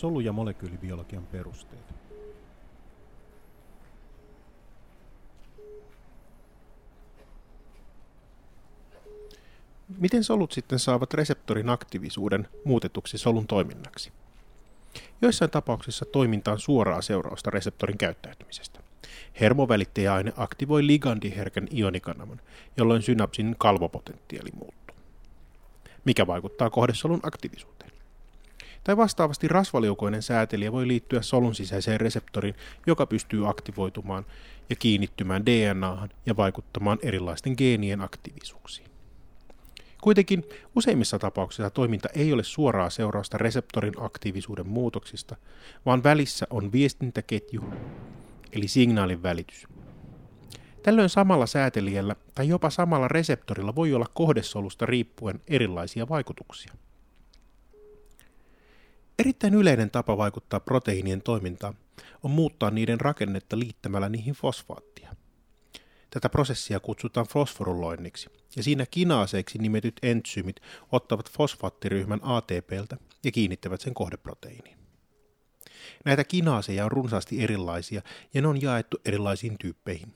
Solu- ja molekyylibiologian perusteet. Miten solut sitten saavat reseptorin aktiivisuuden muutetuksi solun toiminnaksi? Joissain tapauksissa toiminta on suoraa seurausta reseptorin käyttäytymisestä. Hermovälittäjäaine aktivoi ligandiherkän ionikanavan, jolloin synapsin kalvopotentiaali muuttuu, mikä vaikuttaa kohdesolun aktiivisuuteen. Tai vastaavasti rasvaliukoinen säätelijä voi liittyä solun sisäiseen reseptoriin, joka pystyy aktivoitumaan ja kiinnittymään DNAhan ja vaikuttamaan erilaisten geenien aktiivisuuksiin. Kuitenkin useimmissa tapauksissa toiminta ei ole suoraa seurausta reseptorin aktiivisuuden muutoksista, vaan välissä on viestintäketju, eli signaalin välitys. Tällöin samalla säätelijällä tai jopa samalla reseptorilla voi olla kohdesolusta riippuen erilaisia vaikutuksia. Erittäin yleinen tapa vaikuttaa proteiinien toimintaan on muuttaa niiden rakennetta liittämällä niihin fosfaattia. Tätä prosessia kutsutaan fosforuloinniksi, ja siinä kinaaseiksi nimetyt entsyymit ottavat fosfaattiryhmän ATPltä ja kiinnittävät sen kohdeproteiiniin. Näitä kinaaseja on runsaasti erilaisia ja ne on jaettu erilaisiin tyyppeihin,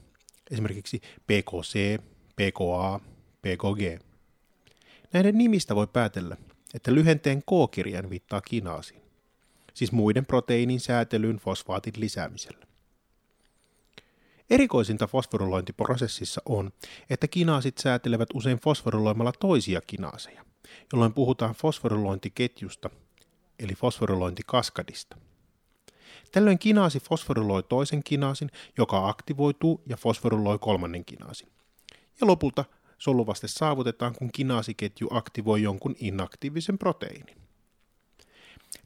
esimerkiksi PKC, PKA, PKG. Näiden nimistä voi päätellä, että lyhenteen K-kirjain viittaa kinaasiin, siis muiden proteiinin säätelyyn fosfaatin lisäämisellä. Erikoisinta fosforylointiprosessissa on, että kinaasit säätelevät usein fosforyloimalla toisia kinaaseja, jolloin puhutaan fosforylointiketjusta, eli fosforylointikaskadista. Tällöin kinaasi fosforyloi toisen kinaasin, joka aktivoituu ja fosforyloi kolmannen kinaasin. Ja lopulta soluvaste saavutetaan, kun kinaasiketju aktivoi jonkun inaktiivisen proteiinin.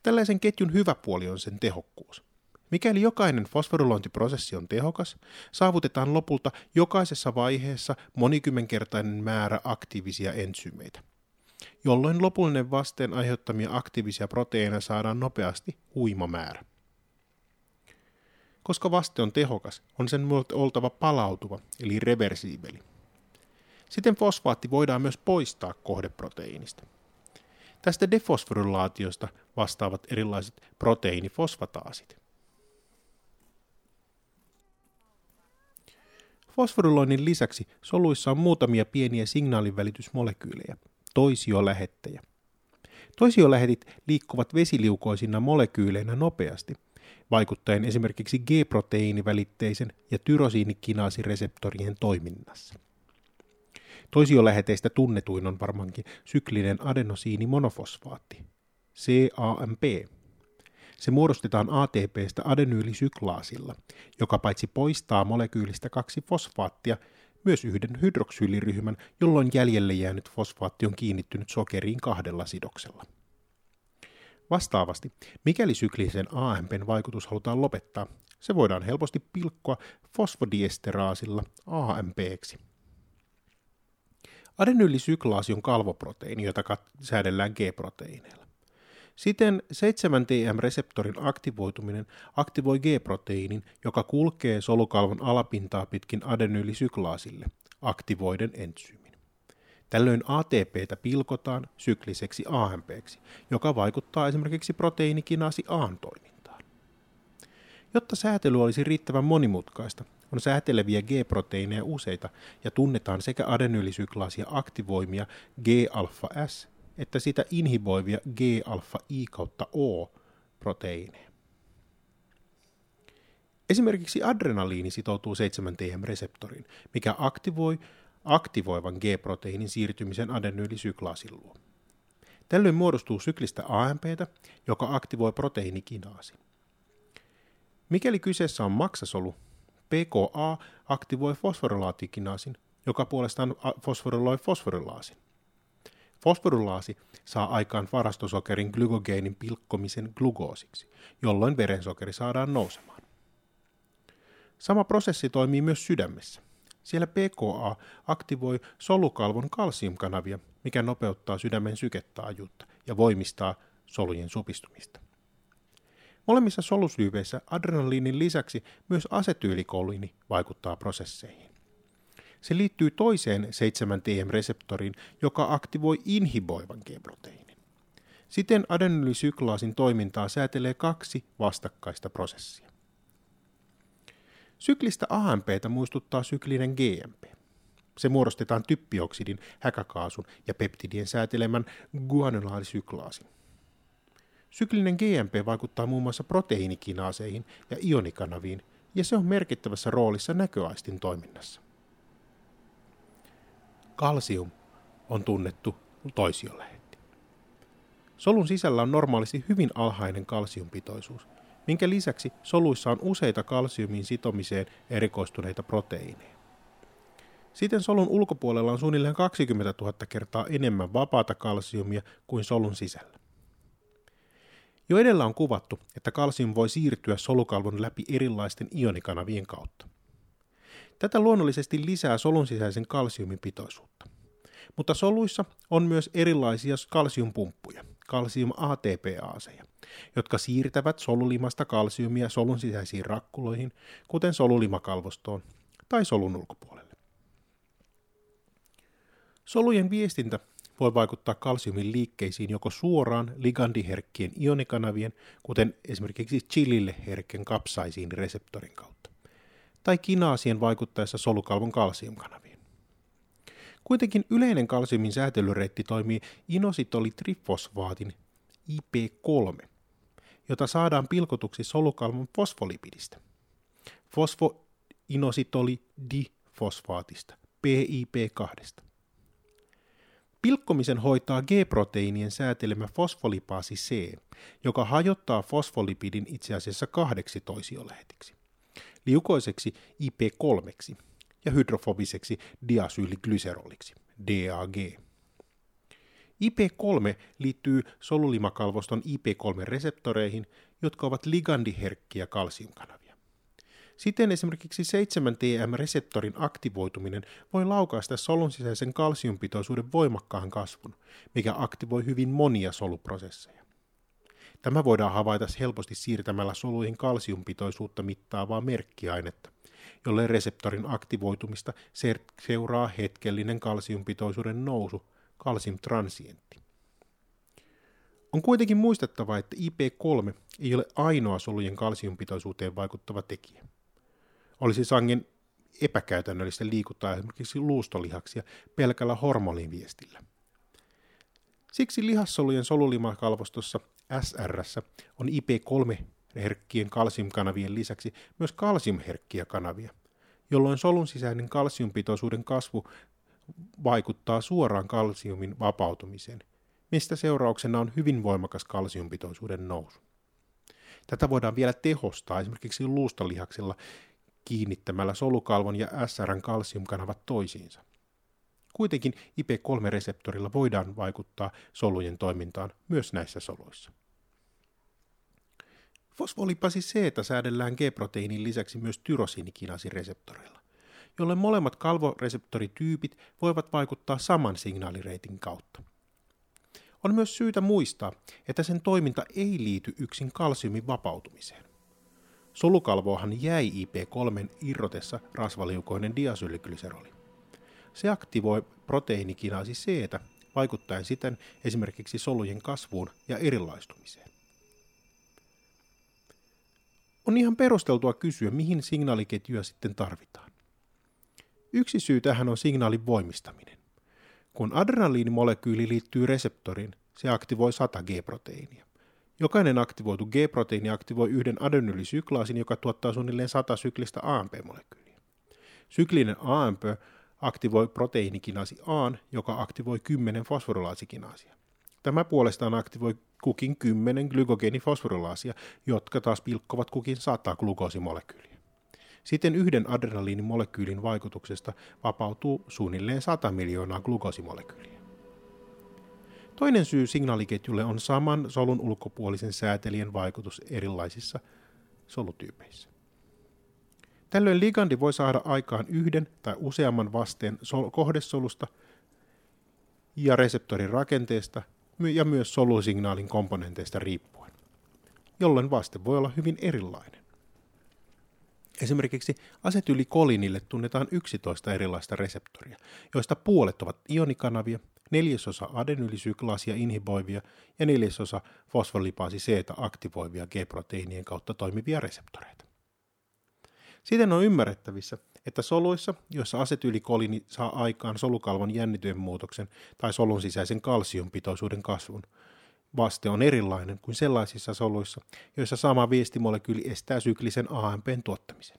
Tällaisen ketjun hyvä puoli on sen tehokkuus. Mikäli jokainen fosforylointiprosessi on tehokas, saavutetaan lopulta jokaisessa vaiheessa monikymmenkertainen määrä aktiivisia entsyymeitä, jolloin lopullinen vasteen aiheuttamia aktiivisia proteiineja saadaan nopeasti huima määrä. Koska vaste on tehokas, on sen oltava palautuva, eli reversiiveli. Siten fosfaatti voidaan myös poistaa kohdeproteiinista. Tästä defosforylaatiosta vastaavat erilaiset proteiinifosfataasit. Fosforyloinnin lisäksi soluissa on muutamia pieniä signaalivälitysmolekyylejä, toisiolähettejä. Toisiolähetit liikkuvat vesiliukoisina molekyyleinä nopeasti, vaikuttaen esimerkiksi G-proteiinivälitteisen ja tyrosiinikinaasireseptorien toiminnassa. Toisioläheteistä tunnetuin on varmaankin syklinen adenosiinimonofosfaatti, CAMP, se muodostetaan ATPstä adenyylisyklaasilla, joka paitsi poistaa molekyylistä kaksi fosfaattia, myös yhden hydroksyyliryhmän, jolloin jäljelle jäänyt fosfaatti on kiinnittynyt sokeriin kahdella sidoksella. Vastaavasti, mikäli syklisen AMPn vaikutus halutaan lopettaa, se voidaan helposti pilkkoa fosfodiesteraasilla AMPksi. Adenyylisyklaasi on kalvoproteiini, jota säädellään G-proteiineilla. Siten 7-TM-reseptorin aktivoituminen aktivoi G-proteiinin, joka kulkee solukalvon alapintaa pitkin adenyylisyklaasille, aktivoiden entsyymin. Tällöin ATPtä pilkotaan sykliseksi AMPksi, joka vaikuttaa esimerkiksi proteiinikinaasi AN toimintaan. Jotta säätely olisi riittävän monimutkaista, on sääteleviä G-proteiineja useita ja tunnetaan sekä adenyylisyklaasia aktivoimia G-alfa-S että sitä inhiboivia G-alfa-I kautta O-proteiineja. Esimerkiksi adrenaliini sitoutuu 7-TM-reseptoriin, mikä aktivoi aktivoivan G-proteiinin siirtymisen adenyylisyklaasin luo. Tällöin muodostuu syklistä AMPtä, joka aktivoi proteiinikinaasi. Mikäli kyseessä on maksasolu, PKA aktivoi fosforilaatikinaasin, joka puolestaan fosforiloi fosforilaasin. Fosforylaasi saa aikaan varastosokerin glykogeenin pilkkomisen glukoosiksi, jolloin verensokeri saadaan nousemaan. Sama prosessi toimii myös sydämessä. Siellä PKA aktivoi solukalvon kalsiumkanavia, mikä nopeuttaa sydämen syketaajuutta ja voimistaa solujen supistumista. Molemmissa solusyypeissä adrenaliinin lisäksi myös asetyylikooliini vaikuttaa prosesseihin. Se liittyy toiseen 7-TM-reseptoriin, joka aktivoi inhiboivan G-proteiinin. Siten adenylisyklaasin toimintaa säätelee kaksi vastakkaista prosessia. Syklistä AMPtä muistuttaa syklinen GMP. Se muodostetaan typpioksidin, häkäkaasun ja peptidien säätelemän guanylaalisyklaasin. Syklinen GMP vaikuttaa muun muassa proteiinikinaaseihin ja ionikanaviin, ja se on merkittävässä roolissa näköaistin toiminnassa. Kalsium on tunnettu toisiolehti. Solun sisällä on normaalisti hyvin alhainen kalsiumpitoisuus, minkä lisäksi soluissa on useita kalsiumin sitomiseen erikoistuneita proteiineja. Siten solun ulkopuolella on suunnilleen 20 000 kertaa enemmän vapaata kalsiumia kuin solun sisällä. Jo edellä on kuvattu, että kalsium voi siirtyä solukalvon läpi erilaisten ionikanavien kautta. Tätä luonnollisesti lisää solun sisäisen kalsiumin pitoisuutta. Mutta soluissa on myös erilaisia kalsiumpumppuja, kalsium ATPaaseja, jotka siirtävät solulimasta kalsiumia solun sisäisiin rakkuloihin, kuten solulimakalvostoon tai solun ulkopuolelle. Solujen viestintä voi vaikuttaa kalsiumin liikkeisiin joko suoraan ligandiherkkien ionikanavien, kuten esimerkiksi chilille herkken kapsaisiin reseptorin kautta, tai kinaasien vaikuttaessa solukalvon kalsiumkanaviin. Kuitenkin yleinen kalsiumin säätelyreitti toimii inositolitrifosfaatin IP3, jota saadaan pilkotuksi solukalvon fosfolipidistä, fosfoinositolidifosfaatista, PIP2. Pilkkomisen hoitaa G-proteiinien säätelemä fosfolipaasi C, joka hajottaa fosfolipidin itse asiassa kahdeksi toisiolehetiksi, liukoiseksi IP3 ja hydrofobiseksi diasyyliglyseroliksi, DAG. IP3 liittyy solulimakalvoston IP3-reseptoreihin, jotka ovat ligandiherkkiä kalsiumkanavia. Siten esimerkiksi 7TM-reseptorin aktivoituminen voi laukaista solun sisäisen kalsiumpitoisuuden voimakkaan kasvun, mikä aktivoi hyvin monia soluprosesseja. Tämä voidaan havaita helposti siirtämällä soluihin kalsiumpitoisuutta mittaavaa merkkiainetta, jolle reseptorin aktivoitumista seuraa hetkellinen kalsiumpitoisuuden nousu, kalsiumtransientti. On kuitenkin muistettava, että IP3 ei ole ainoa solujen kalsiumpitoisuuteen vaikuttava tekijä. Olisi sangen epäkäytännöllistä liikuttaa esimerkiksi luustolihaksia pelkällä hormoniviestillä. Siksi lihassolujen solulimakalvostossa SR on IP3-herkkien kalsiumkanavien lisäksi myös kalsiumherkkiä kanavia, jolloin solun sisäinen kalsiumpitoisuuden kasvu vaikuttaa suoraan kalsiumin vapautumiseen, mistä seurauksena on hyvin voimakas kalsiumpitoisuuden nousu. Tätä voidaan vielä tehostaa esimerkiksi luustolihaksilla, kiinnittämällä solukalvon ja SRn kalsiumkanavat toisiinsa. Kuitenkin IP3-reseptorilla voidaan vaikuttaa solujen toimintaan myös näissä soluissa. Fosfolipasi C säädellään G-proteiinin lisäksi myös tyrosiinikinasireseptoreilla, jolle molemmat kalvoreseptorityypit voivat vaikuttaa saman signaalireitin kautta. On myös syytä muistaa, että sen toiminta ei liity yksin kalsiumin vapautumiseen. Solukalvoahan jäi IP3 irrotessa rasvaliukoinen diasylglyseroli. Se aktivoi proteiinikinaasi C, vaikuttaen siten esimerkiksi solujen kasvuun ja erilaistumiseen. On ihan perusteltua kysyä, mihin signaaliketjuja sitten tarvitaan. Yksi syy tähän on signaalin voimistaminen. Kun adrenaliinimolekyyli liittyy reseptoriin, se aktivoi 100 G-proteiinia. Jokainen aktivoitu G-proteiini aktivoi yhden adenylisyklaasin, joka tuottaa suunnilleen 100 syklistä AMP-molekyyliä. Syklinen AMP aktivoi proteiinikinaasi A, joka aktivoi 10 fosforilaasikinaasia. Tämä puolestaan aktivoi kukin 10 glykogeenifosforilaasia, jotka taas pilkkovat kukin 100 glukoosimolekyyliä. Siten yhden adrenaliinimolekyylin vaikutuksesta vapautuu suunnilleen 100 miljoonaa glukoosimolekyyliä. Toinen syy signaaliketjulle on saman solun ulkopuolisen säätelijän vaikutus erilaisissa solutyypeissä. Tällöin ligandi voi saada aikaan yhden tai useamman vasteen sol- kohdesolusta ja reseptorin rakenteesta ja myös solusignaalin komponenteista riippuen, jolloin vaste voi olla hyvin erilainen. Esimerkiksi asetylikolinille tunnetaan 11 erilaista reseptoria, joista puolet ovat ionikanavia neljäsosa adenylisyklaasia inhiboivia ja neljäsosa fosfolipaasi C aktivoivia G-proteiinien kautta toimivia reseptoreita. Siten on ymmärrettävissä, että soluissa, joissa asetyylikolini saa aikaan solukalvon jännityen muutoksen tai solun sisäisen kalsiumpitoisuuden kasvun, vaste on erilainen kuin sellaisissa soluissa, joissa sama viestimolekyyli estää syklisen AMPn tuottamisen.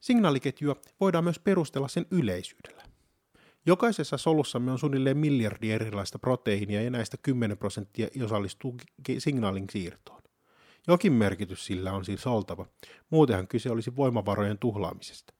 Signaaliketjua voidaan myös perustella sen yleisyydellä. Jokaisessa solussamme on suunnilleen miljardi erilaista proteiinia ja näistä 10 prosenttia osallistuu signaalin siirtoon. Jokin merkitys sillä on siis oltava, muutenhan kyse olisi voimavarojen tuhlaamisesta.